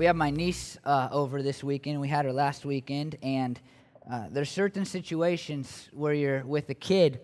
we have my niece uh, over this weekend. We had her last weekend, and uh, there's certain situations where you're with a kid,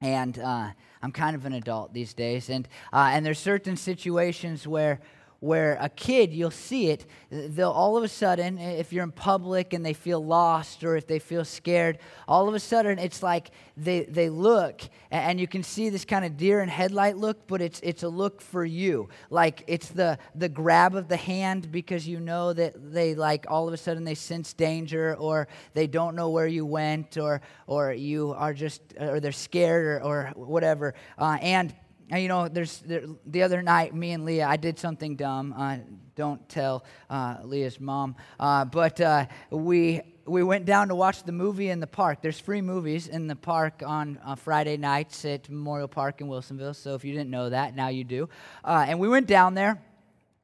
and uh, I'm kind of an adult these days, and uh, and there's certain situations where where a kid, you'll see it, they'll all of a sudden, if you're in public and they feel lost or if they feel scared, all of a sudden it's like they, they look and you can see this kind of deer and headlight look, but it's, it's a look for you. Like it's the, the grab of the hand because you know that they like all of a sudden they sense danger or they don't know where you went or, or you are just, or they're scared or, or whatever. Uh, and you know, there's there, the other night, me and Leah, I did something dumb. Uh, don't tell uh, Leah's mom. Uh, but uh, we we went down to watch the movie in the park. There's free movies in the park on uh, Friday nights at Memorial Park in Wilsonville. So if you didn't know that, now you do. Uh, and we went down there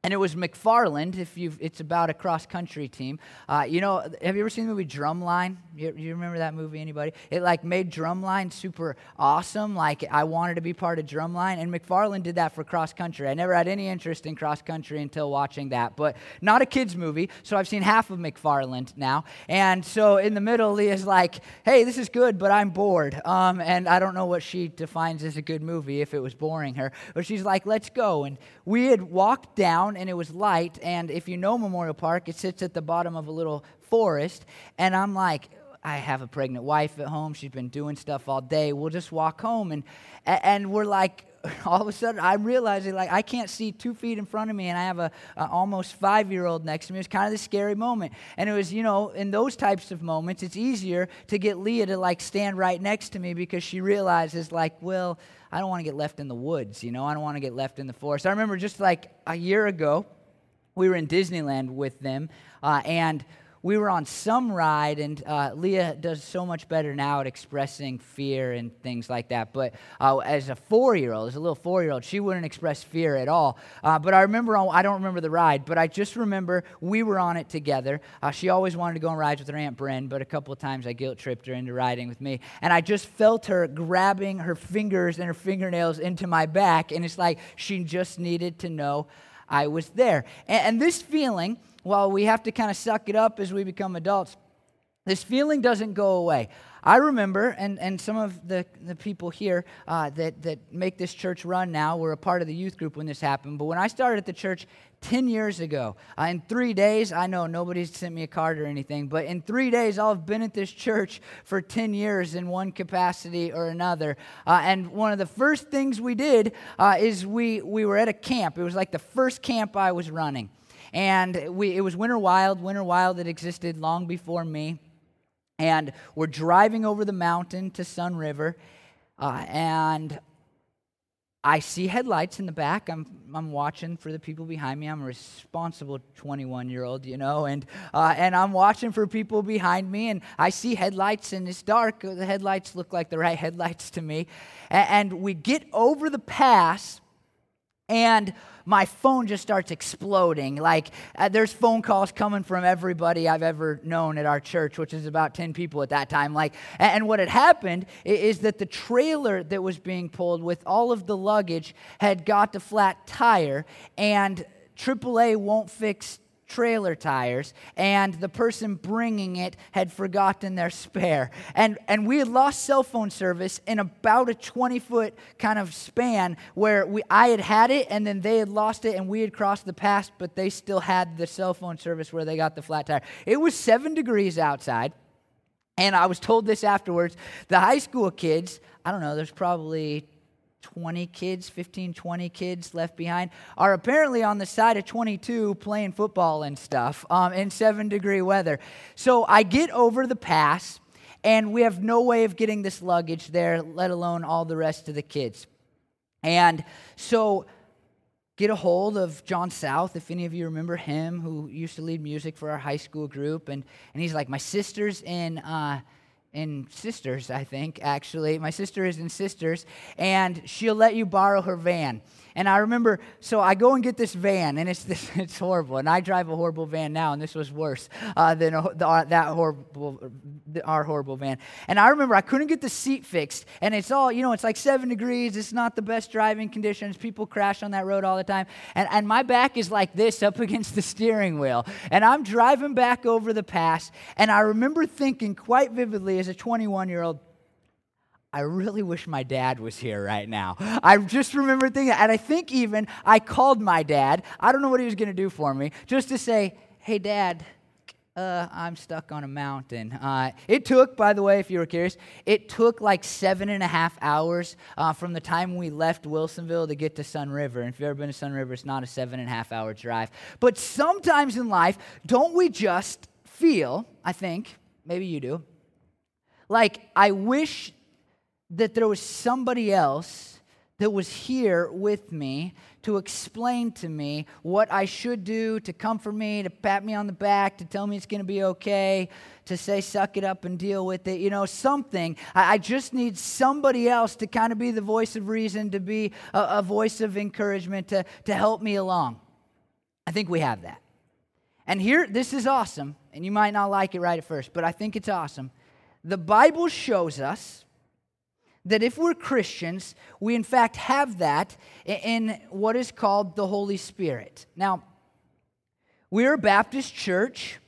and it was McFarland. If you, it's about a cross country team. Uh, you know, have you ever seen the movie Drumline? You, you remember that movie? Anybody? It like made Drumline super awesome. Like I wanted to be part of Drumline, and McFarland did that for cross country. I never had any interest in cross country until watching that, but not a kids movie. So I've seen half of McFarland now, and so in the middle, Leah's like, "Hey, this is good, but I'm bored." Um, and I don't know what she defines as a good movie if it was boring her, but she's like, "Let's go." And we had walked down down and it was light. And if you know Memorial Park, it sits at the bottom of a little forest. And I'm like, I have a pregnant wife at home. She's been doing stuff all day. We'll just walk home. And, and we're like, all of a sudden, I'm realizing like I can't see two feet in front of me, and I have a, a almost five year old next to me. It was kind of the scary moment, and it was you know in those types of moments, it's easier to get Leah to like stand right next to me because she realizes like, well, I don't want to get left in the woods, you know, I don't want to get left in the forest. I remember just like a year ago, we were in Disneyland with them, uh, and we were on some ride, and uh, Leah does so much better now at expressing fear and things like that. But uh, as a four year old, as a little four year old, she wouldn't express fear at all. Uh, but I remember, I don't remember the ride, but I just remember we were on it together. Uh, she always wanted to go on rides with her Aunt Bren, but a couple of times I guilt tripped her into riding with me. And I just felt her grabbing her fingers and her fingernails into my back, and it's like she just needed to know I was there. and, and this feeling, while we have to kind of suck it up as we become adults, this feeling doesn't go away. I remember, and, and some of the, the people here uh, that, that make this church run now were a part of the youth group when this happened. But when I started at the church 10 years ago, uh, in three days, I know nobody's sent me a card or anything, but in three days, I'll have been at this church for 10 years in one capacity or another. Uh, and one of the first things we did uh, is we, we were at a camp. It was like the first camp I was running. And we, it was Winter Wild, Winter Wild that existed long before me. And we're driving over the mountain to Sunriver. Uh, and I see headlights in the back. I'm, I'm watching for the people behind me. I'm a responsible 21 year old, you know, and, uh, and I'm watching for people behind me. And I see headlights, and it's dark. The headlights look like the right headlights to me. And, and we get over the pass, and my phone just starts exploding. Like, uh, there's phone calls coming from everybody I've ever known at our church, which is about 10 people at that time. Like, and, what had happened is that the trailer that was being pulled with all of the luggage had got a flat tire, and AAA won't fix trailer tires, and the person bringing it had forgotten their spare. And, and we had lost cell phone service in about a 20 foot kind of span where we, I had had it, and then they had lost it, and we had crossed the pass, but they still had the cell phone service where they got the flat tire. It was seven degrees outside. And I was told this afterwards. The high school kids, I don't know, there's probably 20 kids, 15, 20 kids left behind, are apparently on the side of 22 playing football and stuff um, in seven degree weather. So I get over the pass, and we have no way of getting this luggage there, let alone all the rest of the kids. And so get a hold of John South, if any of you remember him, who used to lead music for our high school group. And, and he's like, My sister's in. Uh, in Sisters, I think, actually. My sister is in Sisters, and she'll let you borrow her van. And I remember, so I go and get this van, and it's this, it's horrible. And I drive a horrible van now, and this was worse uh, than a, the, uh, that horrible, our horrible van. And I remember I couldn't get the seat fixed, and it's all, you know, it's like seven degrees. It's not the best driving conditions. People crash on that road all the time. And, and my back is like this up against the steering wheel. And I'm driving back over the pass, and I remember thinking quite vividly as a 21 year old, I really wish my dad was here right now. I just remember thinking, and I think even I called my dad. I don't know what he was going to do for me, just to say, hey, dad, uh, I'm stuck on a mountain. Uh, it took, by the way, if you were curious, it took like seven and a half hours uh, from the time we left Wilsonville to get to Sunriver. And if you've ever been to Sunriver, it's not a seven and a half hour drive. But sometimes in life, don't we just feel, I think, maybe you do, like I wish that there was somebody else that was here with me to explain to me what I should do, to comfort me, to pat me on the back, to tell me it's going to be okay, to say, suck it up and deal with it. You know, something. I, I just need somebody else to kind of be the voice of reason, to be a, a voice of encouragement, to, to help me along. I think we have that. And here, this is awesome, and you might not like it right at first, but I think it's awesome. The Bible shows us that if we're Christians, we in fact have that in what is called the Holy Spirit. Now, we're a Baptist church.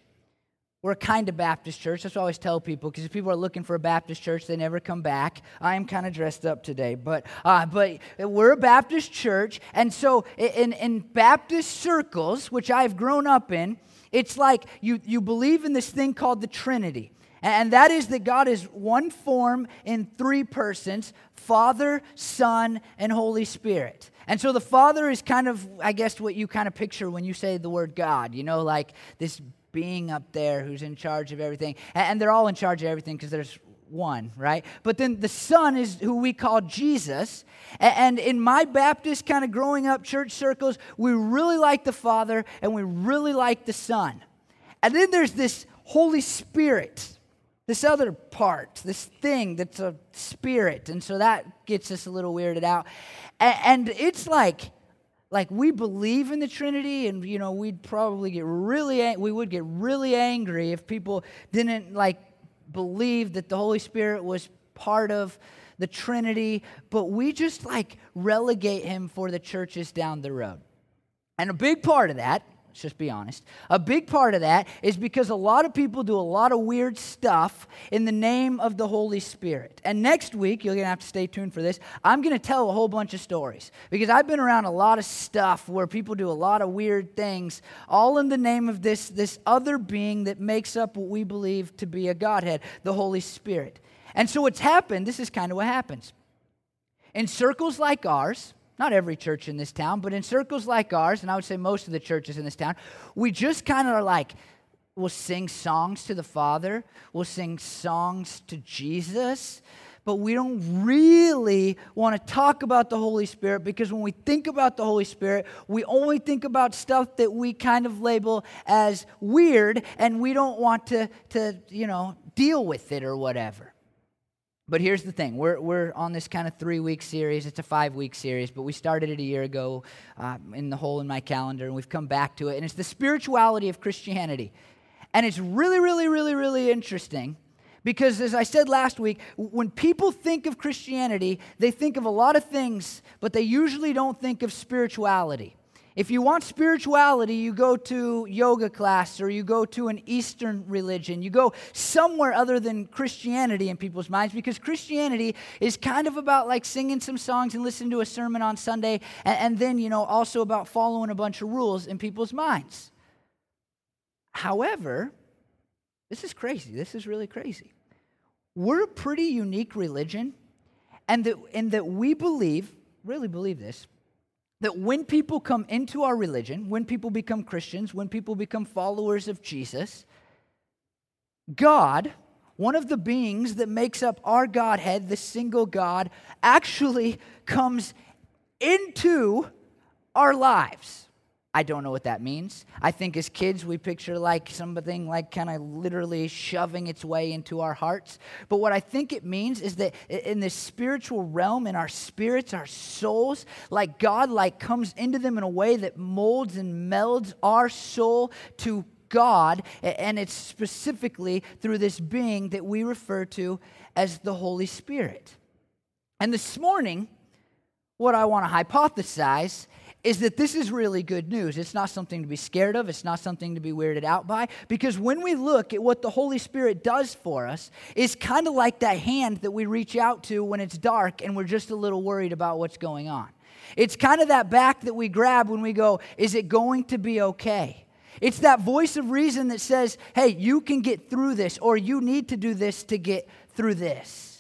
We're a kind of Baptist church. That's what I always tell people because if people are looking for a Baptist church, they never come back. I am kind of dressed up today, but uh, but we're a Baptist church, and so in in Baptist circles, which I've grown up in, it's like you you believe in this thing called the Trinity. And that is that God is one form in three persons Father, Son, and Holy Spirit. And so the Father is kind of, I guess, what you kind of picture when you say the word God, you know, like this being up there who's in charge of everything. And they're all in charge of everything because there's one, right? But then the Son is who we call Jesus. And in my Baptist kind of growing up church circles, we really like the Father and we really like the Son. And then there's this Holy Spirit this other part, this thing that's a spirit. And so that gets us a little weirded out. And, and it's like, like we believe in the Trinity, and you know, we'd probably get really, we would get really angry if people didn't like believe that the Holy Spirit was part of the Trinity, but we just like relegate him for the churches down the road. And a big part of that Let's just be honest. A big part of that is because a lot of people do a lot of weird stuff in the name of the Holy Spirit. And next week, you're going to have to stay tuned for this. I'm going to tell a whole bunch of stories because I've been around a lot of stuff where people do a lot of weird things, all in the name of this, this other being that makes up what we believe to be a Godhead, the Holy Spirit. And so, what's happened, this is kind of what happens. In circles like ours, not every church in this town, but in circles like ours, and I would say most of the churches in this town, we just kind of are like, we'll sing songs to the Father, we'll sing songs to Jesus, but we don't really want to talk about the Holy Spirit because when we think about the Holy Spirit, we only think about stuff that we kind of label as weird, and we don't want to, to you know, deal with it or whatever. But here's the thing we're, we're on this kind of three week series. It's a five week series, but we started it a year ago uh, in the hole in my calendar, and we've come back to it. And it's the spirituality of Christianity. And it's really, really, really, really interesting because, as I said last week, when people think of Christianity, they think of a lot of things, but they usually don't think of spirituality. If you want spirituality, you go to yoga class or you go to an Eastern religion. You go somewhere other than Christianity in people's minds because Christianity is kind of about like singing some songs and listening to a sermon on Sunday and, and then, you know, also about following a bunch of rules in people's minds. However, this is crazy. This is really crazy. We're a pretty unique religion, and that, and that we believe, really believe this, that when people come into our religion, when people become Christians, when people become followers of Jesus, God, one of the beings that makes up our Godhead, the single God, actually comes into our lives. I don't know what that means. I think as kids, we picture like something like kind of literally shoving its way into our hearts. But what I think it means is that in the spiritual realm, in our spirits, our souls, like God like comes into them in a way that molds and melds our soul to God. And it's specifically through this being that we refer to as the Holy Spirit. And this morning, what I want to hypothesize is that this is really good news. It's not something to be scared of, it's not something to be weirded out by, because when we look at what the Holy Spirit does for us, it's kind of like that hand that we reach out to when it's dark and we're just a little worried about what's going on. It's kind of that back that we grab when we go, Is it going to be okay? It's that voice of reason that says, Hey, you can get through this, or you need to do this to get through this.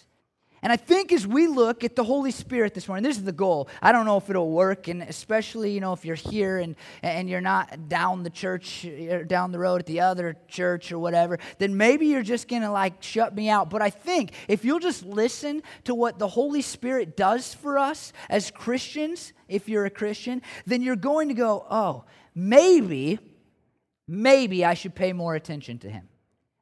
And I think as we look at the Holy Spirit this morning, this is the goal. I don't know if it'll work, and especially, you know, if you're here and, and you're not down the church, down the road at the other church or whatever, then maybe you're just to like shut me out. But I think if you'll just listen to what the Holy Spirit does for us as Christians, if you're a Christian, then you're going to go, oh, maybe, maybe I should pay more attention to Him.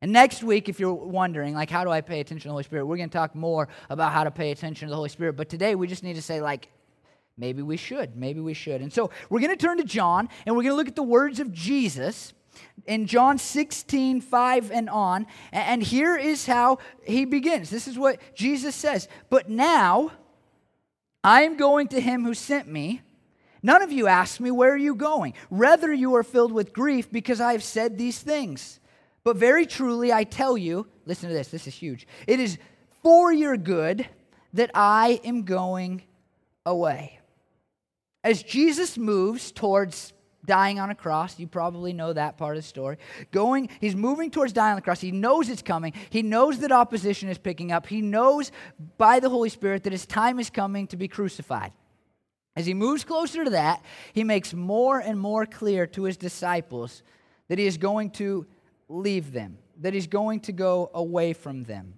And next week, if you're wondering, like, how do I pay attention to the Holy Spirit? We're going to talk more about how to pay attention to the Holy Spirit. But today, we just need to say, like, maybe we should. Maybe we should. And so we're going to turn to John, and we're going to look at the words of Jesus in John 16, 5 and on. And here is how he begins. This is what Jesus says. But now I am going to him who sent me. None of you ask me, Where are you going? Rather, you are filled with grief because I have said these things. But very truly, I tell you, listen to this, this is huge. It is for your good that I am going away. As Jesus moves towards dying on a cross, you probably know that part of the story. Going, he's moving towards dying on the cross. He knows it's coming. He knows that opposition is picking up. He knows by the Holy Spirit that his time is coming to be crucified. As he moves closer to that, he makes more and more clear to his disciples that he is going to leave them, that he's going to go away from them.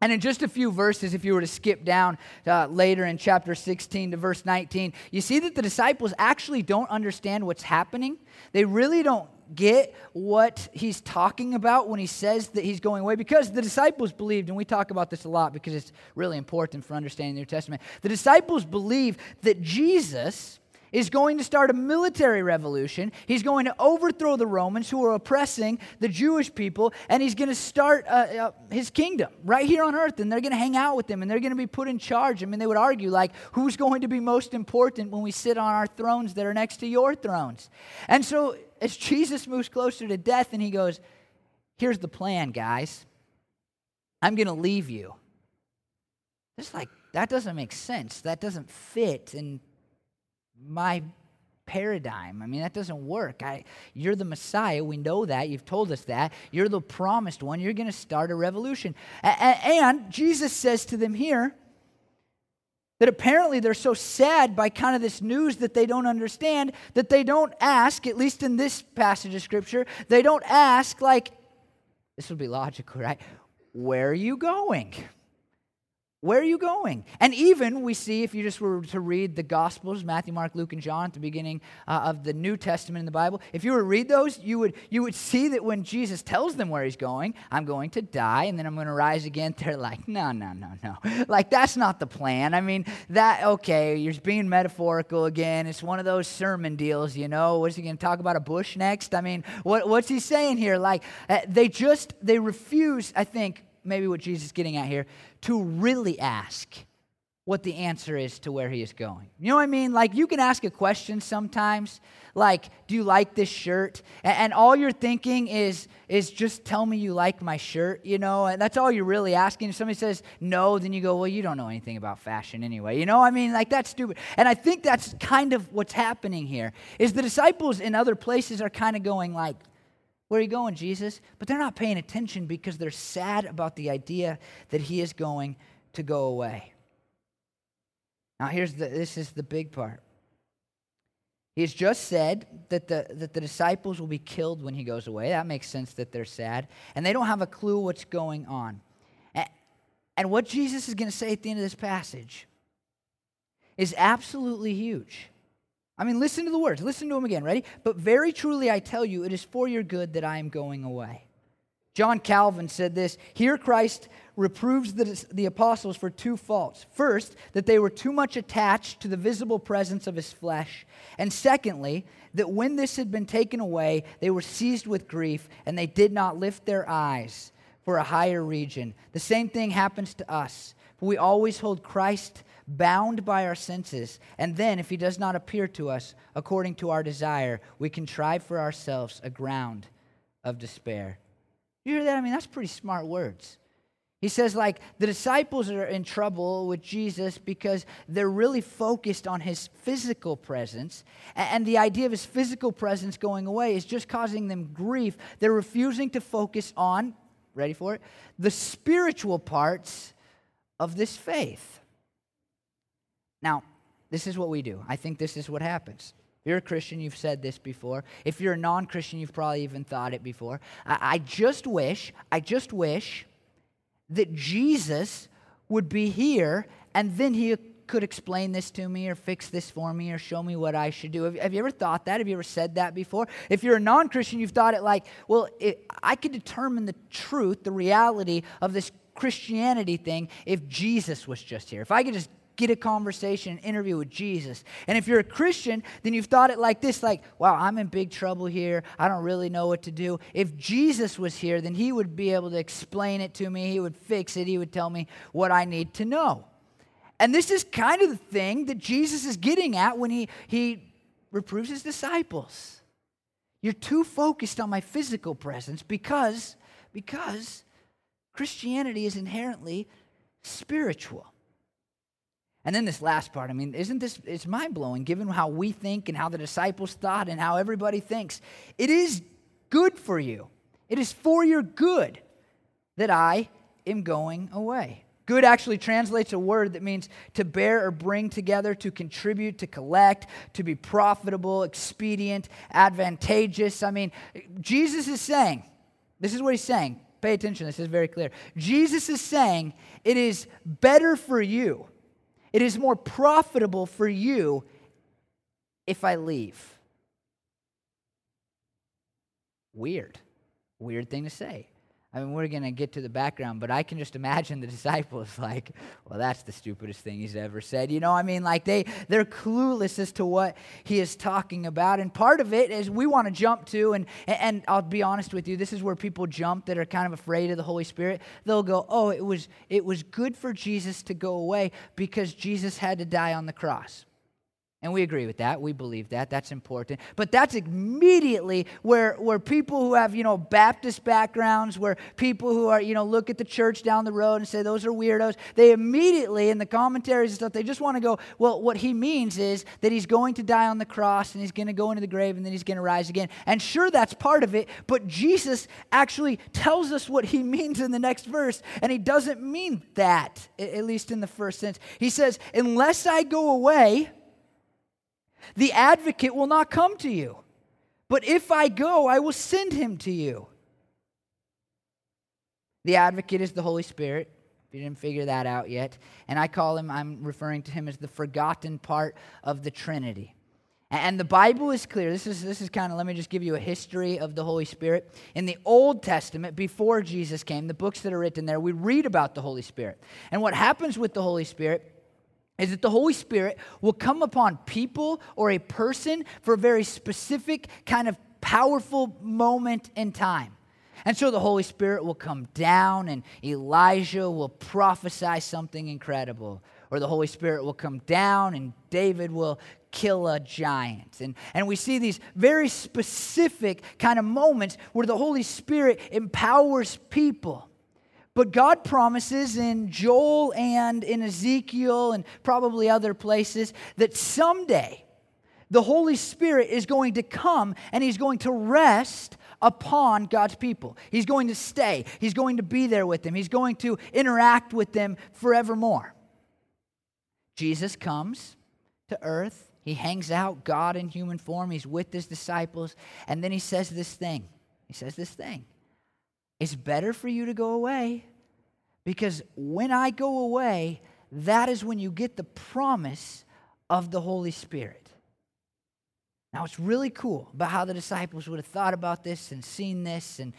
And in just a few verses, if you were to skip down uh, later in chapter 16 to verse 19, you see that the disciples actually don't understand what's happening. They really don't get what he's talking about when he says that he's going away because the disciples believed, and we talk about this a lot because it's really important for understanding the New Testament. The disciples believe that Jesus is going to start a military revolution. He's going to overthrow the Romans who are oppressing the Jewish people, and he's going to start uh, uh, his kingdom right here on earth. And they're going to hang out with him, and they're going to be put in charge. I mean, they would argue, like, who's going to be most important when we sit on our thrones that are next to your thrones? And so, as Jesus moves closer to death, and he goes, Here's the plan, guys. I'm going to leave you. It's like, that doesn't make sense. That doesn't fit. And my paradigm. I mean, that doesn't work. I, you're the Messiah. We know that. You've told us that. You're the promised one. You're going to start a revolution. And, and Jesus says to them here that apparently they're so sad by kind of this news that they don't understand that they don't ask, at least in this passage of Scripture, they don't ask, like, this would be logical, right? Where are you going? Where are you going? And even we see, if you just were to read the Gospels, Matthew, Mark, Luke, and John, at the beginning uh, of the New Testament in the Bible, if you were to read those, you would, you would see that when Jesus tells them where he's going, I'm going to die and then I'm going to rise again, they're like, no, no, no, no. Like, that's not the plan. I mean, that, okay, you're being metaphorical again. It's one of those sermon deals, you know. What's he going to talk about a bush next? I mean, what, what's he saying here? Like, uh, they just, they refuse, I think, maybe what Jesus is getting at here, to really ask what the answer is to where he is going. You know what I mean? Like you can ask a question sometimes, like, do you like this shirt? And, and, all you're thinking is is just tell me you like my shirt, you know? And that's all you're really asking. If somebody says no, then you go, well, you don't know anything about fashion anyway. You know, I mean, like that's stupid. And I think that's kind of what's happening here. Is the disciples in other places are kind of going like, where are you going, Jesus? But they're not paying attention because they're sad about the idea that he is going to go away. Now, here's the, this is the big part. He's just said that the, that the disciples will be killed when he goes away. That makes sense that they're sad. And they don't have a clue what's going on. And, and what Jesus is going to say at the end of this passage is absolutely huge. I mean, listen to the words. Listen to them again. Ready? But very truly I tell you, it is for your good that I am going away. John Calvin said this Here Christ reproves the, the apostles for two faults. First, that they were too much attached to the visible presence of his flesh. And secondly, that when this had been taken away, they were seized with grief and they did not lift their eyes for a higher region. The same thing happens to us. We always hold Christ bound by our senses, and then, if he does not appear to us according to our desire, we contrive for ourselves a ground of despair. You hear that? I mean, that's pretty smart words. He says, like, the disciples are in trouble with Jesus because they're really focused on his physical presence. And the idea of his physical presence going away is just causing them grief. They're refusing to focus on, ready for it, the spiritual parts of this faith. Now, this is what we do. I think this is what happens. If you're a Christian, you've said this before. If you're a non Christian, you've probably even thought it before. I, I just wish, I just wish that Jesus would be here and then he could explain this to me or fix this for me or show me what I should do. Have, have you ever thought that? Have you ever said that before? If you're a non Christian, you've thought it like, well, it, I could determine the truth, the reality of this Christianity thing if Jesus was just here. If I could just get a conversation, an interview with Jesus. And if you're a Christian, then you've thought it like this like, wow, I'm in big trouble here. I don't really know what to do. If Jesus was here, then he would be able to explain it to me. He would fix it. He would tell me what I need to know. And this is kind of the thing that Jesus is getting at when he, he reproves his disciples. You're too focused on my physical presence because, because Christianity is inherently spiritual. And then this last part, I mean, isn't this, it's mind blowing given how we think and how the disciples thought and how everybody thinks. It is good for you, it is for your good that I am going away. Good actually translates a word that means to bear or bring together, to contribute, to collect, to be profitable, expedient, advantageous. I mean, Jesus is saying, this is what he's saying. Pay attention, this is very clear. Jesus is saying, it is better for you it is more profitable for you if I leave. Weird. Weird thing to say. I mean, we're going to get to the background, but I can just imagine the disciples like, well, that's the stupidest thing he's ever said. You know, I mean, like they, they're clueless as to what he is talking about. And part of it is we want to jump to, and, and I'll be honest with you, this is where people jump that are kind of afraid of the Holy Spirit. They'll go, oh, it was, it was good for Jesus to go away because Jesus had to die on the cross. And we agree with that. We believe that. That's important. But that's immediately where, where people who have, you know, Baptist backgrounds, where people who are, you know, look at the church down the road and say those are weirdos, they immediately, in the commentaries and stuff, they just want to go, well, what he means is that he's going to die on the cross and he's going to go into the grave and then he's going to rise again. And sure, that's part of it, but Jesus actually tells us what he means in the next verse, and he doesn't mean that, at least in the first sense. He says, unless I go away, the advocate will not come to you. But if I go, I will send him to you. The advocate is the Holy Spirit. If you didn't figure that out yet. And I call him, I'm referring to him as the forgotten part of the Trinity. And the Bible is clear. This is, this is kind of, let me just give you a history of the Holy Spirit. In the Old Testament, before Jesus came, the books that are written there, we read about the Holy Spirit. And what happens with the Holy Spirit is that the Holy Spirit will come upon people or a person for a very specific kind of powerful moment in time. And so the Holy Spirit will come down and Elijah will prophesy something incredible. Or the Holy Spirit will come down and David will kill a giant. And, and we see these very specific kind of moments where the Holy Spirit empowers people. But God promises in Joel and in Ezekiel and probably other places that someday the Holy Spirit is going to come and he's going to rest upon God's people. He's going to stay, he's going to be there with them, he's going to interact with them forevermore. Jesus comes to earth. He hangs out, God in human form. He's with his disciples. And then he says this thing. He says this thing. It's better for you to go away because when I go away, that is when you get the promise of the Holy Spirit. Now, it's really cool about how the disciples would have thought about this and seen this and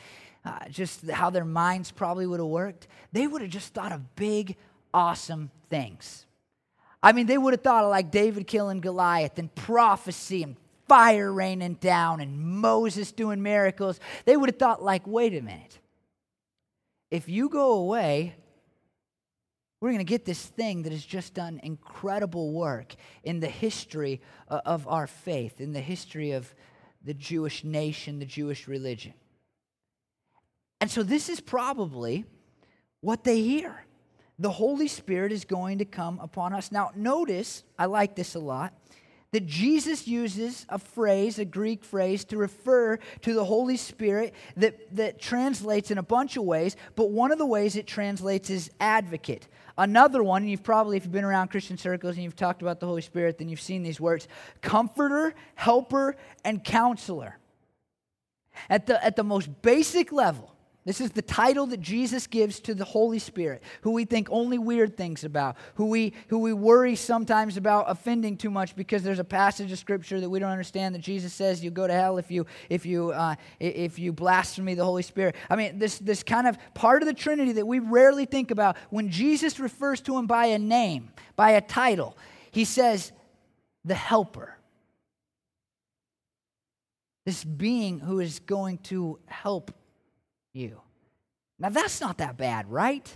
uh, just how their minds probably would have worked. They would have just thought of big, awesome things. I mean, they would have thought of like David killing Goliath and prophecy and fire raining down and Moses doing miracles. They would have thought, like, wait a minute. If you go away, we're going to get this thing that has just done incredible work in the history uh, of our faith, in the history of the Jewish nation, the Jewish religion. And so, this is probably what they hear. The Holy Spirit is going to come upon us. Now, notice, I like this a lot that Jesus uses a phrase, a Greek phrase, to refer to the Holy Spirit that, that translates in a bunch of ways, but one of the ways it translates is advocate. Another one, and you've probably, if you've been around Christian circles and you've talked about the Holy Spirit, then you've seen these words comforter, helper, and counselor. At the, at the most basic level, this is the title that Jesus gives to the Holy Spirit, who we think only weird things about, who we, who we worry sometimes about offending too much because there's a passage of Scripture that we don't understand that Jesus says you go to hell if you, if you, uh, if you blaspheme the Holy Spirit. I mean, this, this kind of part of the Trinity that we rarely think about, when Jesus refers to him by a name, by a title, he says, the Helper. This being who is going to help you. Now, that's not that bad, right?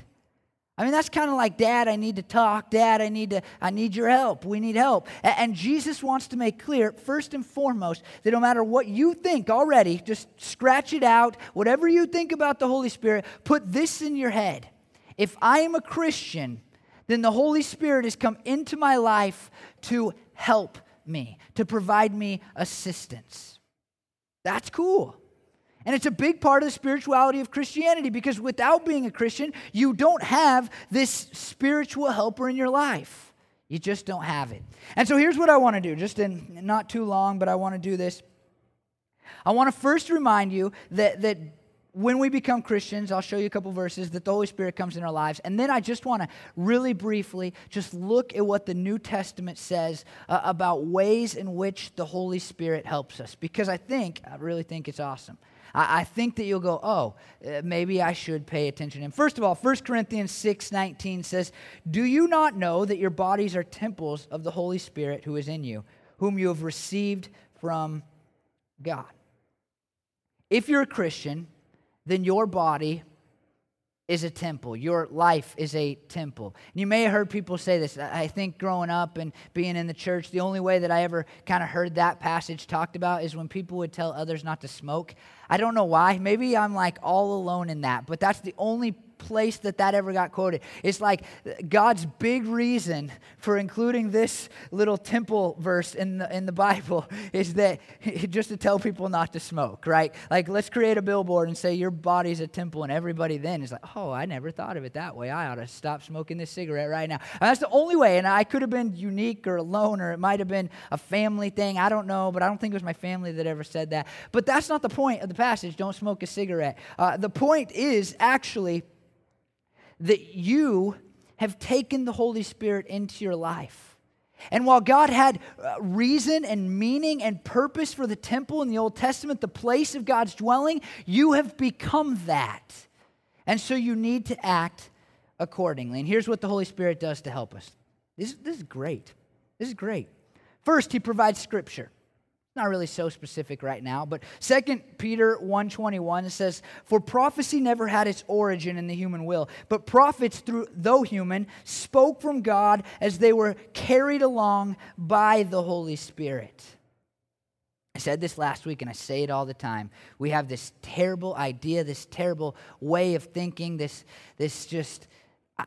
I mean, that's kind of like, Dad, I need to talk. Dad, I need to, I need your help. We need help. And Jesus wants to make clear, first and foremost, that no matter what you think already, just scratch it out. Whatever you think about the Holy Spirit, put this in your head. If I am a Christian, then the Holy Spirit has come into my life to help me, to provide me assistance. That's cool. And it's a big part of the spirituality of Christianity because without being a Christian, you don't have this spiritual helper in your life. You just don't have it. And so here's what I want to do, just in not too long, but I want to do this. I want to first remind you that, that when we become Christians, I'll show you a couple verses that the Holy Spirit comes in our lives. And then I just want to really briefly just look at what the New Testament says uh, about ways in which the Holy Spirit helps us. Because I think, I really think it's awesome. I, I think that you'll go, oh, uh, maybe I should pay attention him. First of all, 1 Corinthians 6 19 says, Do you not know that your bodies are temples of the Holy Spirit who is in you, whom you have received from God? If you're a Christian, then your body is a temple. Your life is a temple. And you may have heard people say this. I think growing up and being in the church, the only way that I ever kind of heard that passage talked about is when people would tell others not to smoke. I don't know why. Maybe I'm like all alone in that, but that's the only place that that ever got quoted. It's like God's big reason for including this little temple verse in the, in the Bible is that just to tell people not to smoke, right? Like, let's create a billboard and say your body's a temple, and everybody then is like, oh, I never thought of it that way. I ought to stop smoking this cigarette right now. And that's the only way. And I could have been unique or alone, or it might have been a family thing. I don't know, but I don't think it was my family that ever said that. But that's not the point of the passage. Don't smoke a cigarette. Uh, the point is actually that you have taken the Holy Spirit into your life. And while God had uh, reason and meaning and purpose for the temple in the Old Testament, the place of God's dwelling, you have become that. And so you need to act accordingly. And here's what the Holy Spirit does to help us this, this is great. This is great. First, He provides Scripture not really so specific right now but 2 peter 1.21 says for prophecy never had its origin in the human will but prophets through though human spoke from god as they were carried along by the holy spirit I said this last week and I say it all the time. We have this terrible idea, this terrible way of thinking, this, this just,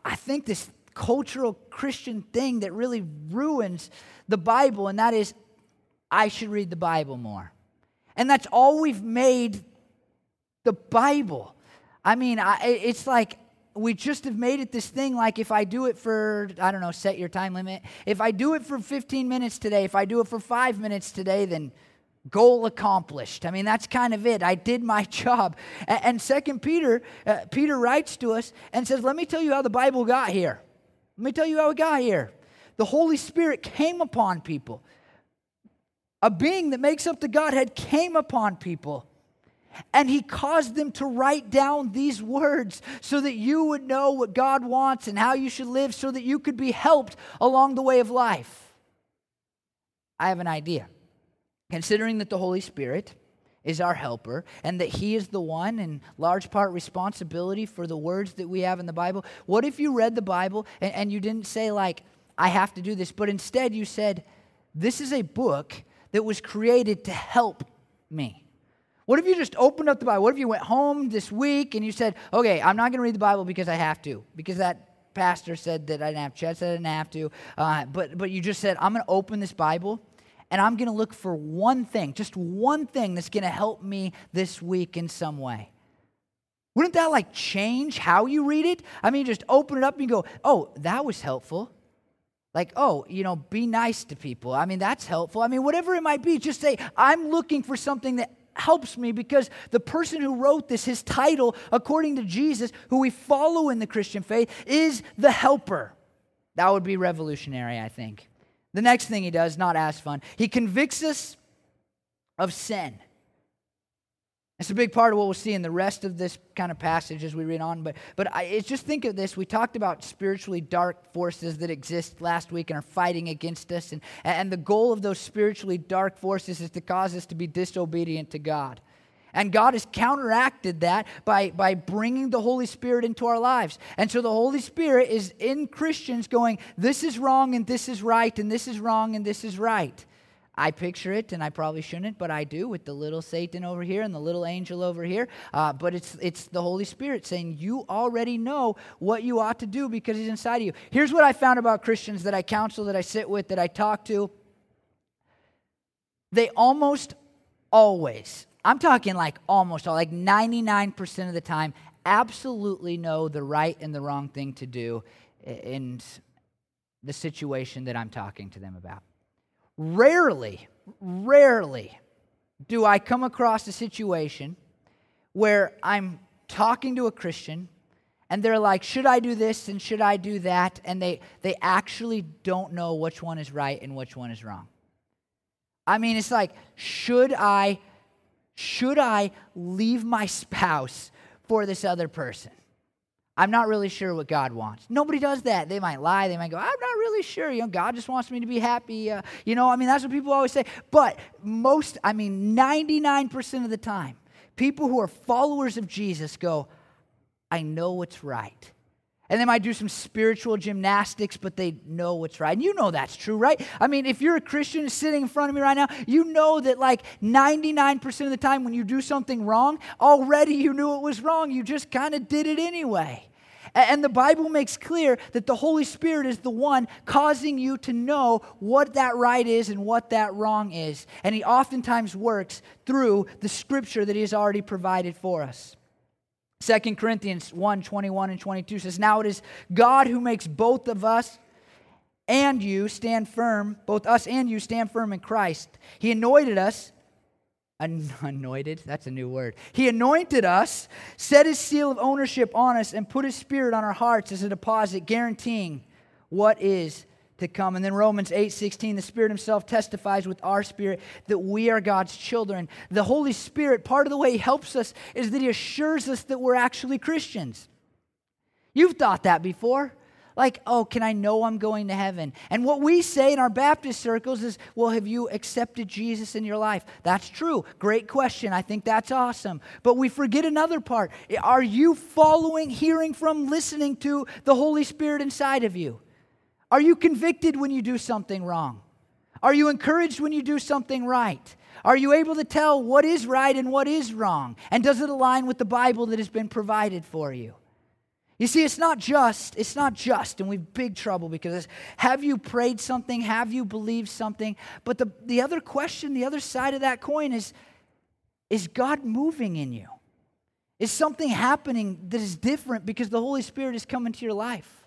I think this cultural Christian thing that really ruins the Bible, and that is I should read the Bible more. And that's all we've made the Bible. I mean, I, it's like we just have made it this thing like if I do it for, I don't know, set your time limit. If I do it for 15 minutes today, if I do it for five minutes today, then goal accomplished. I mean, that's kind of it. I did my job. And Second Peter, uh, Peter writes to us and says, let me tell you how the Bible got here. Let me tell you how it got here. The Holy Spirit came upon people a being that makes up the Godhead, came upon people. And he caused them to write down these words so that you would know what God wants and how you should live, so that you could be helped along the way of life. I have an idea. Considering that the Holy Spirit is our helper and that he is the one in large part responsibility for the words that we have in the Bible, what if you read the Bible and, and you didn't say, like, I have to do this, but instead you said, This is a book that was created to help me? What if you just opened up the Bible? What if you went home this week and you said, okay, I'm not going to read the Bible because I have to, because that pastor said that I didn't have to, said I didn't have to, uh, but, but you just said, I'm going to open this Bible and I'm going to look for one thing, just one thing that's going to help me this week in some way. Wouldn't that like change how you read it? I mean, just open it up and go, oh, that was helpful. Like, oh, you know, be nice to people. I mean, that's helpful. I mean, whatever it might be, just say, I'm looking for something that helps me because the person who wrote this, his title, according to Jesus, who we follow in the Christian faith, is the helper. That would be revolutionary, I think. The next thing he does, not as fun, he convicts us of sin. It's a big part of what we'll see in the rest of this kind of passage as we read on. But, but I, it's just think of this. We talked about spiritually dark forces that exist last week and are fighting against us. And, and the goal of those spiritually dark forces is to cause us to be disobedient to God. And God has counteracted that by, by bringing the Holy Spirit into our lives. And so the Holy Spirit is in Christians going, this is wrong and this is right, and this is wrong and this is right. I picture it, and I probably shouldn't, but I do with the little Satan over here and the little angel over here. Uh, but it's, it's the Holy Spirit saying, You already know what you ought to do because He's inside of you. Here's what I found about Christians that I counsel, that I sit with, that I talk to. They almost always, I'm talking like almost all, like 99% of the time, absolutely know the right and the wrong thing to do in the situation that I'm talking to them about. Rarely, rarely do I come across a situation where I'm talking to a Christian and they're like, should I do this and should I do that? And they, they actually don't know which one is right and which one is wrong. I mean, it's like, should I, should I leave my spouse for this other person? I'm not really sure what God wants. Nobody does that. They might lie. They might go, I'm not really sure. You know, God just wants me to be happy. Uh, you know, I mean, that's what people always say. But most, I mean, 99% of the time, people who are followers of Jesus go, I know what's right. And they might do some spiritual gymnastics, but they know what's right. And you know that's true, right? I mean, if you're a Christian sitting in front of me right now, you know that like 99% of the time when you do something wrong, already you knew it was wrong. You just kind of did it anyway. And the Bible makes clear that the Holy Spirit is the one causing you to know what that right is and what that wrong is. And He oftentimes works through the scripture that He has already provided for us. 2 Corinthians 1 21 and 22 says, Now it is God who makes both of us and you stand firm, both us and you stand firm in Christ. He anointed us, anointed, that's a new word. He anointed us, set his seal of ownership on us, and put his spirit on our hearts as a deposit, guaranteeing what is to come. And then Romans 8 16, the Spirit Himself testifies with our spirit that we are God's children. The Holy Spirit, part of the way He helps us is that He assures us that we're actually Christians. You've thought that before. Like, oh, can I know I'm going to heaven? And what we say in our Baptist circles is, well, have you accepted Jesus in your life? That's true. Great question. I think that's awesome. But we forget another part. Are you following, hearing from, listening to the Holy Spirit inside of you? Are you convicted when you do something wrong? Are you encouraged when you do something right? Are you able to tell what is right and what is wrong? And does it align with the Bible that has been provided for you? You see, it's not just, it's not just, and we've big trouble because have you prayed something? Have you believed something? But the, the other question, the other side of that coin is, is God moving in you? Is something happening that is different because the Holy Spirit is coming to your life?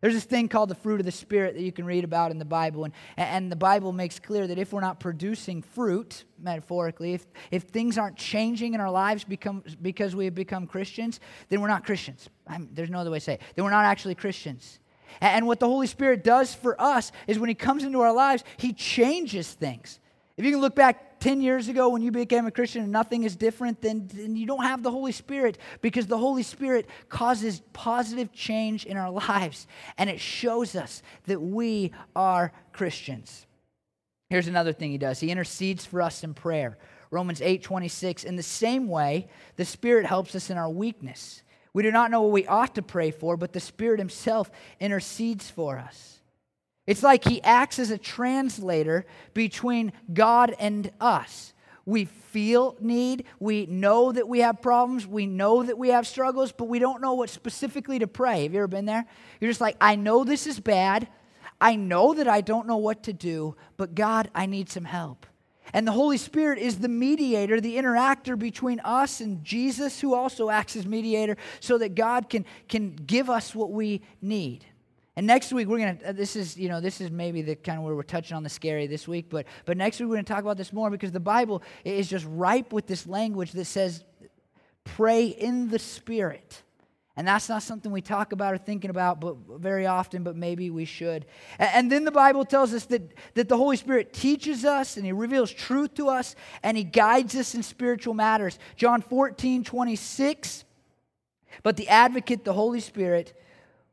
There's this thing called the fruit of the Spirit that you can read about in the Bible. And, and the Bible makes clear that if we're not producing fruit, metaphorically, if, if things aren't changing in our lives become, because we have become Christians, then we're not Christians. I'm, there's no other way to say it. Then we're not actually Christians. And, and what the Holy Spirit does for us is when He comes into our lives, He changes things. If you can look back 10 years ago when you became a Christian and nothing is different, then, then you don't have the Holy Spirit because the Holy Spirit causes positive change in our lives and it shows us that we are Christians. Here's another thing he does he intercedes for us in prayer. Romans 8 26. In the same way, the Spirit helps us in our weakness. We do not know what we ought to pray for, but the Spirit Himself intercedes for us. It's like he acts as a translator between God and us. We feel need, we know that we have problems, we know that we have struggles, but we don't know what specifically to pray. Have you ever been there? You're just like, I know this is bad. I know that I don't know what to do, but God, I need some help. And the Holy Spirit is the mediator, the interactor between us and Jesus, who also acts as mediator, so that God can, can give us what we need. And next week we're gonna. Uh, this is you know this is maybe the kind of where we're touching on the scary this week, but but next week we're gonna talk about this more because the Bible is just ripe with this language that says, "Pray in the Spirit." And that's not something we talk about or thinking about but very often, but maybe we should. And then the Bible tells us that, that the Holy Spirit teaches us and He reveals truth to us and He guides us in spiritual matters. John 14, 26. But the advocate, the Holy Spirit,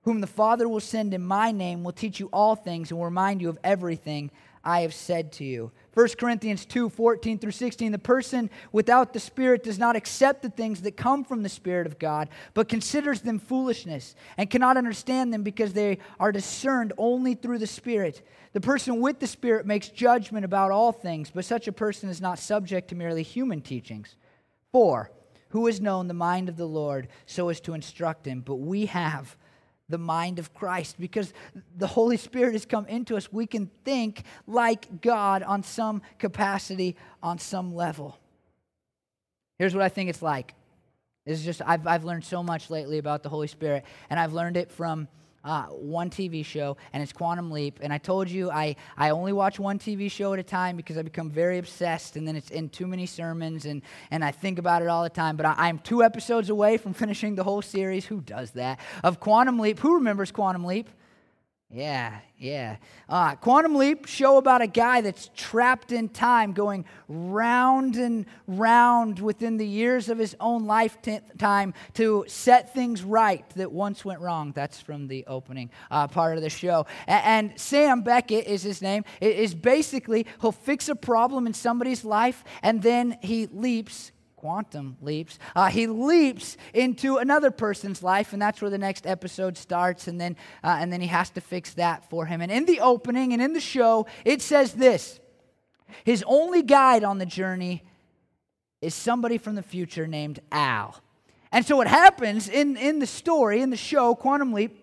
whom the Father will send in my name, will teach you all things and will remind you of everything I have said to you. 1 Corinthians 2 14 through 16. The person without the Spirit does not accept the things that come from the Spirit of God, but considers them foolishness and cannot understand them because they are discerned only through the Spirit. The person with the Spirit makes judgment about all things, but such a person is not subject to merely human teachings. 4. Who has known the mind of the Lord so as to instruct him? But we have the mind of Christ because the Holy Spirit has come into us. We can think like God on some capacity, on some level. Here's what I think it's like. This is just, I've, I've learned so much lately about the Holy Spirit, and I've learned it from uh, one TV show, and it's Quantum Leap. And I told you I, I only watch one TV show at a time because I become very obsessed, and then it's in too many sermons, and, and I think about it all the time. But I, I'm two episodes away from finishing the whole series. Who does that? Of Quantum Leap. Who remembers Quantum Leap? Yeah, yeah. Uh, Quantum Leap show about a guy that's trapped in time, going round and round within the years of his own lifetime to set things right that once went wrong. That's from the opening uh, part of the show. And, and Sam Beckett is his name. It is basically he'll fix a problem in somebody's life, and then he leaps quantum leaps. Uh, he leaps into another person's life, and that's where the next episode starts. And then, uh, and then he has to fix that for him. And in the opening and in the show, it says this His only guide on the journey is somebody from the future named Al. And so, what happens in, in the story, in the show, Quantum Leap,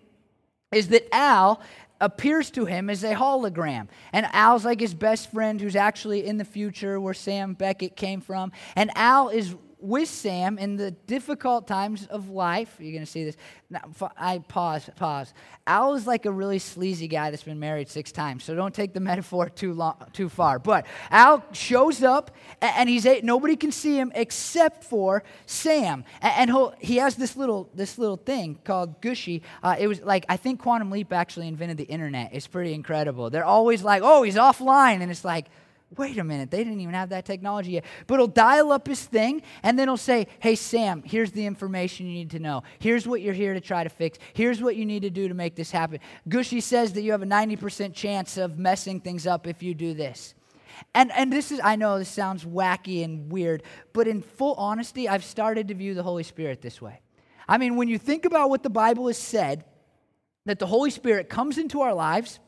is that Al appears to him as a hologram. And Al's like his best friend who's actually in the future where Sam Beckett came from. And Al is with Sam in the difficult times of life. You're going to see this. Now, I pause, pause. Al is like a really sleazy guy that's been married six times, so don't take the metaphor too long, too far. But Al shows up, and he's nobody can see him except for Sam, and he has this little this little thing called Gooshie. Uh, it was like I think Quantum Leap actually invented the internet. It's pretty incredible. They're always like, "Oh, he's offline," and it's like wait a minute, they didn't even have that technology yet. But he'll dial up his thing and then he'll say, hey, Sam, here's the information you need to know. Here's what you're here to try to fix. Here's what you need to do to make this happen. Gooshie says that you have a 90% chance of messing things up if you do this. And, and this is, I know this sounds wacky and weird, but in full honesty, I've started to view the Holy Spirit this way. I mean, when you think about what the Bible has said, that the Holy Spirit comes into our lives,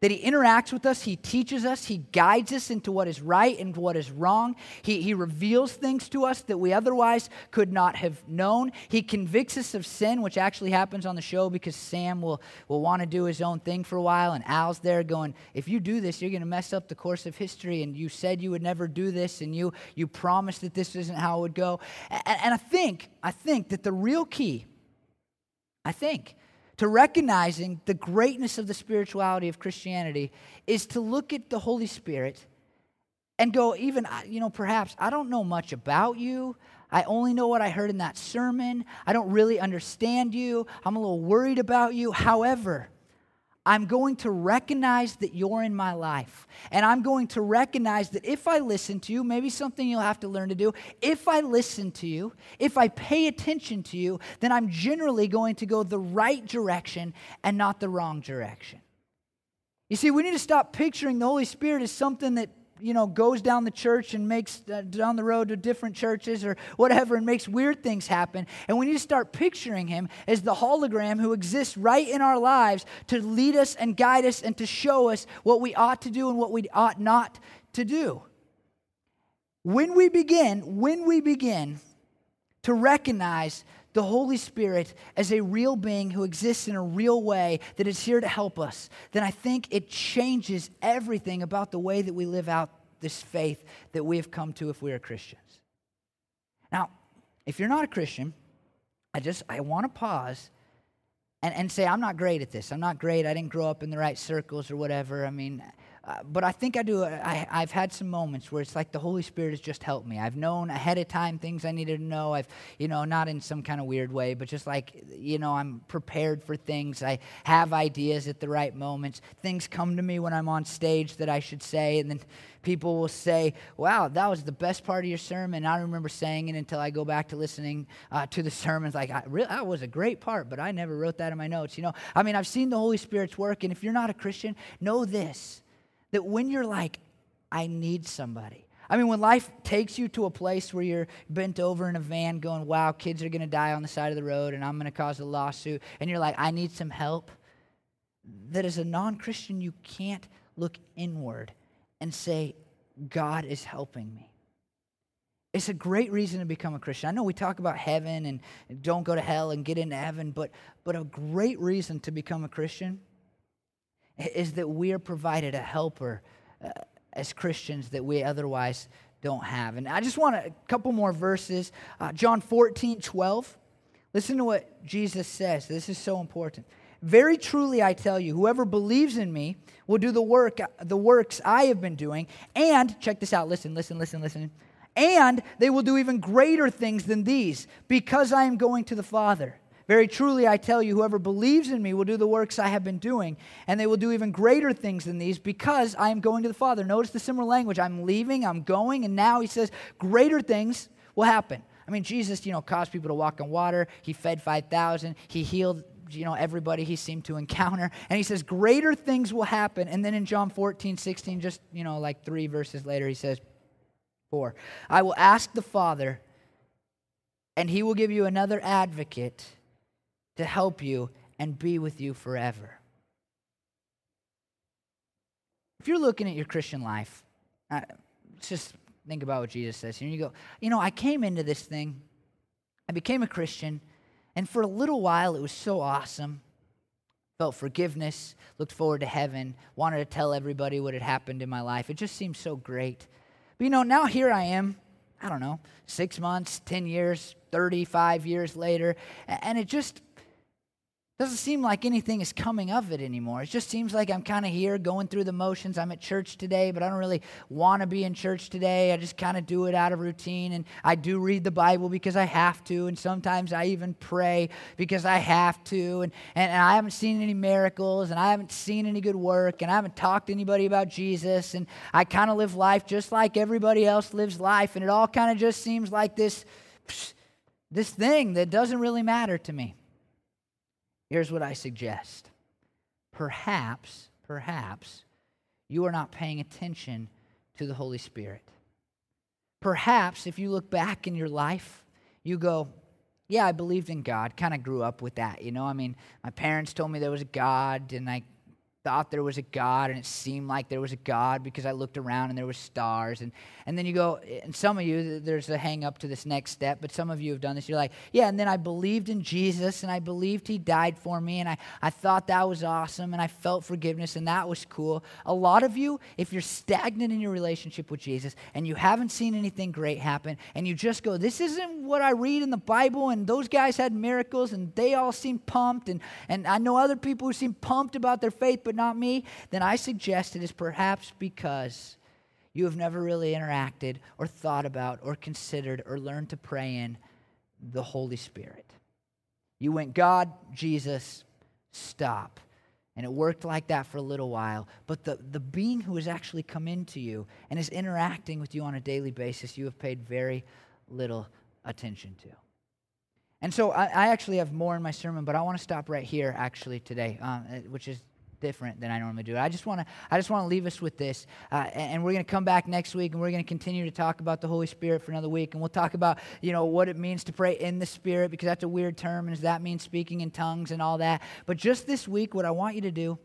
that he interacts with us, he teaches us, he guides us into what is right and what is wrong. He, he reveals things to us that we otherwise could not have known. He convicts us of sin, which actually happens on the show because Sam will, will want to do his own thing for a while, and Al's there going, If you do this, you're going to mess up the course of history, and you said you would never do this, and you, you promised that this isn't how it would go. And, and I think, I think that the real key, I think, to recognizing the greatness of the spirituality of Christianity is to look at the Holy Spirit and go, even, you know, perhaps I don't know much about you. I only know what I heard in that sermon. I don't really understand you. I'm a little worried about you. However, I'm going to recognize that you're in my life. And I'm going to recognize that if I listen to you, maybe something you'll have to learn to do, if I listen to you, if I pay attention to you, then I'm generally going to go the right direction and not the wrong direction. You see, we need to stop picturing the Holy Spirit as something that you know, goes down the church and makes uh, down the road to different churches or whatever and makes weird things happen. And we need to start picturing him as the hologram who exists right in our lives to lead us and guide us and to show us what we ought to do and what we ought not to do. When we begin, when we begin to recognize the Holy Spirit as a real being who exists in a real way that is here to help us, then I think it changes everything about the way that we live out this faith that we have come to if we are Christians. Now, if you're not a Christian, I just I want to pause and, and say I'm not great at this. I'm not great. I didn't grow up in the right circles or whatever. I mean, uh, but I think I do. I, I've had some moments where it's like the Holy Spirit has just helped me. I've known ahead of time things I needed to know. I've, you know, not in some kind of weird way, but just like, you know, I'm prepared for things. I have ideas at the right moments. Things come to me when I'm on stage that I should say, and then people will say, "Wow, that was the best part of your sermon." I remember saying it until I go back to listening uh, to the sermons. Like, I, that was a great part, but I never wrote that in my notes. You know, I mean, I've seen the Holy Spirit's work, and if you're not a Christian, know this that when you're like, I need somebody. I mean, when life takes you to a place where you're bent over in a van going, wow, kids are going to die on the side of the road and I'm going to cause a lawsuit, and you're like, I need some help, that as a non Christian, you can't look inward and say, God is helping me. It's a great reason to become a Christian. I know we talk about heaven and don't go to hell and get into heaven, but, but a great reason to become a Christian is that we are provided a helper uh, as Christians that we otherwise don't have. And I just want a couple more verses. Uh, John 14, 12. Listen to what Jesus says. This is so important. Very truly I tell you, whoever believes in me will do the work the works I have been doing, and check this out. Listen, listen, listen, listen. And they will do even greater things than these, because I am going to the Father. Very truly, I tell you, whoever believes in me will do the works I have been doing, and they will do even greater things than these because I am going to the Father. Notice the similar language. I'm leaving, I'm going, and now he says, greater things will happen. I mean, Jesus, you know, caused people to walk on water. He fed 5,000. He healed, you know, everybody he seemed to encounter. And he says, greater things will happen. And then in John 14, 16, just, you know, like three verses later, he says, four, I will ask the Father, and he will give you another advocate to help you and be with you forever. If you're looking at your Christian life, uh, just think about what Jesus says here. You go, you know, I came into this thing, I became a Christian, and for a little while it was so awesome. Felt forgiveness, looked forward to heaven, wanted to tell everybody what had happened in my life. It just seemed so great. But you know, now here I am, I don't know, six months, 10 years, 35 years later, and it just doesn't seem like anything is coming of it anymore. It just seems like I'm kind of here going through the motions. I'm at church today, but I don't really want to be in church today. I just kind of do it out of routine. And I do read the Bible because I have to. And sometimes I even pray because I have to. And, and, and I haven't seen any miracles and I haven't seen any good work and I haven't talked to anybody about Jesus. And I kind of live life just like everybody else lives life. And it all kind of just seems like this, this thing that doesn't really matter to me. Here's what I suggest. Perhaps, perhaps, you are not paying attention to the Holy Spirit. Perhaps if you look back in your life, you go, Yeah, I believed in God. Kind of grew up with that, you know? I mean, my parents told me there was a God, and I thought there was a God and it seemed like there was a God because I looked around and there were stars. And, and then you go, and some of you, there's a hang up to this next step, but some of you have done this. You're like, yeah, and then I believed in Jesus and I believed he died for me and I, I thought that was awesome and I felt forgiveness and that was cool. A lot of you, if you're stagnant in your relationship with Jesus and you haven't seen anything great happen and you just go, this isn't what I read in the Bible and those guys had miracles and they all seem pumped and, and I know other people who seem pumped about their faith, but not me, then I suggest it is perhaps because you have never really interacted or thought about or considered or learned to pray in the Holy Spirit. You went, God, Jesus, stop. And it worked like that for a little while. But the, the being who has actually come into you and is interacting with you on a daily basis, you have paid very little attention to. And so I, I actually have more in my sermon, but I want to stop right here actually today, um, which is different than I normally do. I just want to I just want to leave us with this, uh, and, we're going to come back next week, and we're going to continue to talk about the Holy Spirit for another week, and we'll talk about you know what it means to pray in the Spirit because that's a weird term, and does that mean speaking in tongues and all that? But just this week, what I want you to do.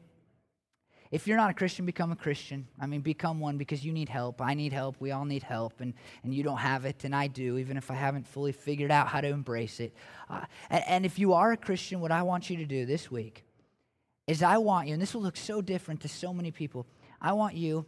If you're not a Christian, become a Christian. I mean, become one because you need help. I need help. We all need help. And, and you don't have it, and I do, even if I haven't fully figured out how to embrace it. Uh, and, and if you are a Christian, what I want you to do this week is I want you, and this will look so different to so many people, I want you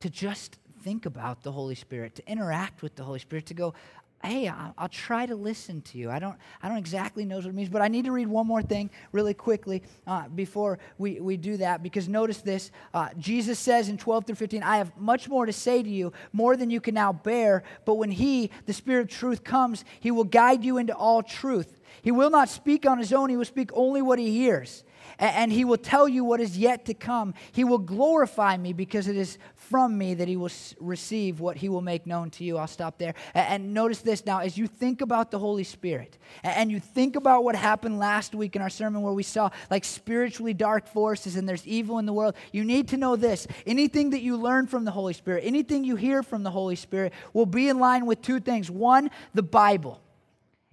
to just think about the Holy Spirit, to interact with the Holy Spirit, to go, hey, I'll, try to listen to you. I don't, I don't exactly know what it means, but I need to read one more thing really quickly uh, before we, we do that, because notice this. Uh, Jesus says in 12 through 15, I have much more to say to you, more than you can now bear, but when He, the Spirit of truth, comes, He will guide you into all truth. He will not speak on His own, He will speak only what He hears and he will tell you what is yet to come. He will glorify me because it is from me that he will receive what he will make known to you. I'll stop there. And notice this now, as you think about the Holy Spirit and you think about what happened last week in our sermon where we saw like spiritually dark forces and there's evil in the world, you need to know this. Anything that you learn from the Holy Spirit, anything you hear from the Holy Spirit will be in line with two things. One, the Bible.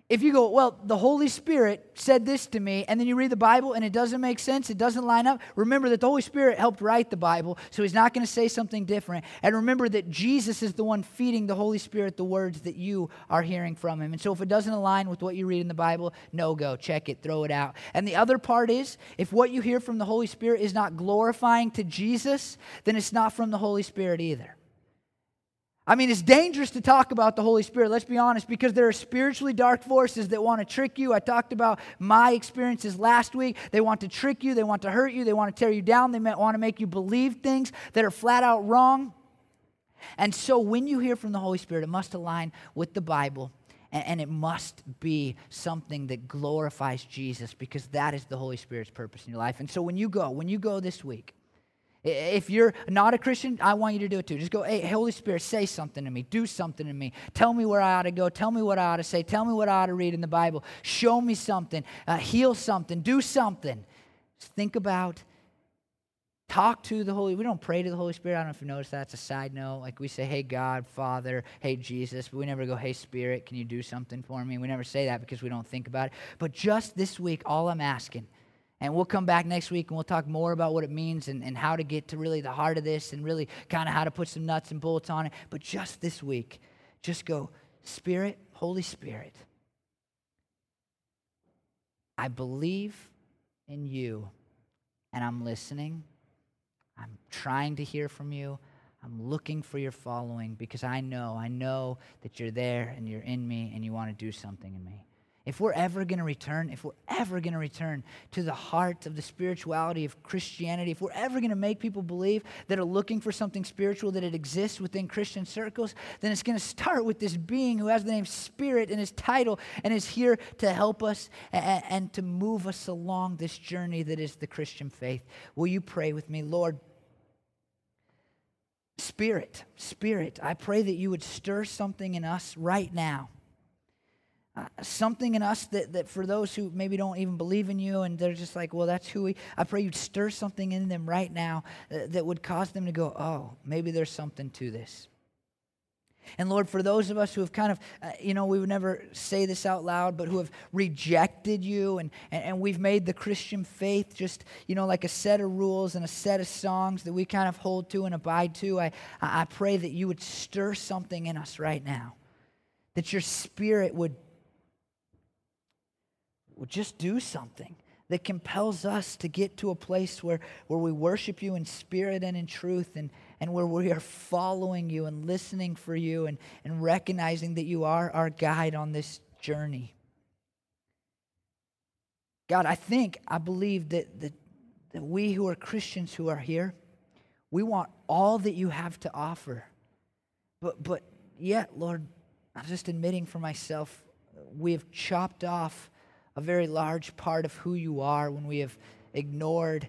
If you go, well, the Holy Spirit said this to me, and then you read the Bible and it doesn't make sense, it doesn't line up, remember that the Holy Spirit helped write the Bible, so he's not going to say something different. And remember that Jesus is the one feeding the Holy Spirit the words that you are hearing from him. And so if it doesn't align with what you read in the Bible, no go, check it, throw it out. And the other part is, if what you hear from the Holy Spirit is not glorifying to Jesus, then it's not from the Holy Spirit either. I mean, it's dangerous to talk about the Holy Spirit, let's be honest, because there are spiritually dark forces that want to trick you. I talked about my experiences last week. They want to trick you, they want to hurt you, they want to tear you down, they want to make you believe things that are flat out wrong. And so when you hear from the Holy Spirit, it must align with the Bible and, it must be something that glorifies Jesus because that is the Holy Spirit's purpose in your life. And so when you go, when you go this week, if you're not a Christian, I want you to do it too. Just go, hey, Holy Spirit, say something to me. Do something to me. Tell me where I ought to go. Tell me what I ought to say. Tell me what I ought to read in the Bible. Show me something. Uh, heal something. Do something. Just think about, talk to the Holy. We don't pray to the Holy Spirit. I don't know if you noticed that. It's a side note. Like we say, hey, God, Father, hey, Jesus. But we never go, hey, Spirit, can you do something for me? We never say that because we don't think about it. But just this week, all I'm asking – and we'll come back next week and we'll talk more about what it means and, and how to get to really the heart of this and really kind of how to put some nuts and bolts on it. But just this week, just go, Spirit, Holy Spirit, I believe in you and I'm listening. I'm trying to hear from you. I'm looking for your following because I know, I know that you're there and you're in me and you want to do something in me. If we're ever going to return, if we're ever going to return to the heart of the spirituality of Christianity, if we're ever going to make people believe that are looking for something spiritual that it exists within Christian circles, then it's going to start with this being who has the name Spirit in his title and is here to help us and, and to move us along this journey that is the Christian faith. Will you pray with me, Lord? Spirit, Spirit, I pray that you would stir something in us right now uh, something in us that, that for those who maybe don't even believe in you and they're just like, well, that's who we, I pray you'd stir something in them right now uh, that would cause them to go, oh, maybe there's something to this. And Lord, for those of us who have kind of, uh, you know, we would never say this out loud, but who have rejected you and, and, and, we've made the Christian faith just, you know, like a set of rules and a set of songs that we kind of hold to and abide to, I, I pray that you would stir something in us right now. That your spirit would well, just do something that compels us to get to a place where, where we worship you in spirit and in truth and, and where we are following you and listening for you and, and recognizing that you are our guide on this journey. God, I think, I believe that, that, that we who are Christians who are here, we want all that you have to offer. But, but yet, Lord, I'm just admitting for myself, we have chopped off a very large part of who you are when we have ignored,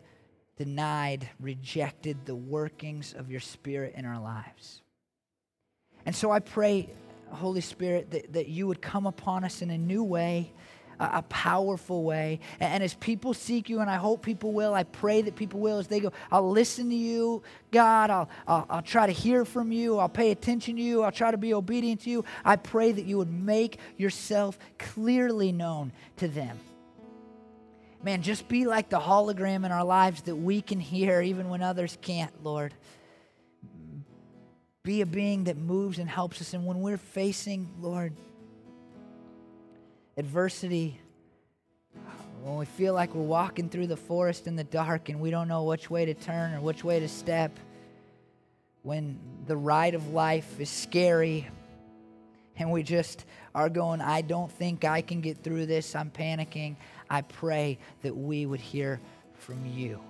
denied, rejected the workings of your Spirit in our lives. And so I pray, Holy Spirit, that, that you would come upon us in a new way a, powerful way. And, as people seek you, and I hope people will, I pray that people will as they go, I'll listen to you, God. I'll, I'll, I'll try to hear from you. I'll pay attention to you. I'll try to be obedient to you. I pray that you would make yourself clearly known to them. Man, just be like the hologram in our lives that we can hear even when others can't, Lord. Be a being that moves and helps us. And when we're facing, Lord, adversity, when we feel like we're walking through the forest in the dark and we don't know which way to turn or which way to step, when the ride of life is scary and we just are going, I don't think I can get through this, I'm panicking, I pray that we would hear from you.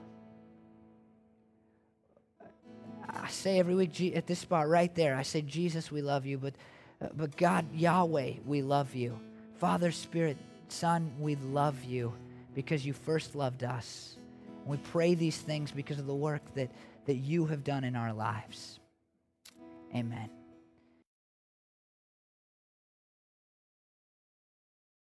I say every week at this spot right there, I say, Jesus, we love you, but, but God, Yahweh, we love you. Father, Spirit, Son, we love you because you first loved us. And we pray these things because of the work that, that you have done in our lives. Amen.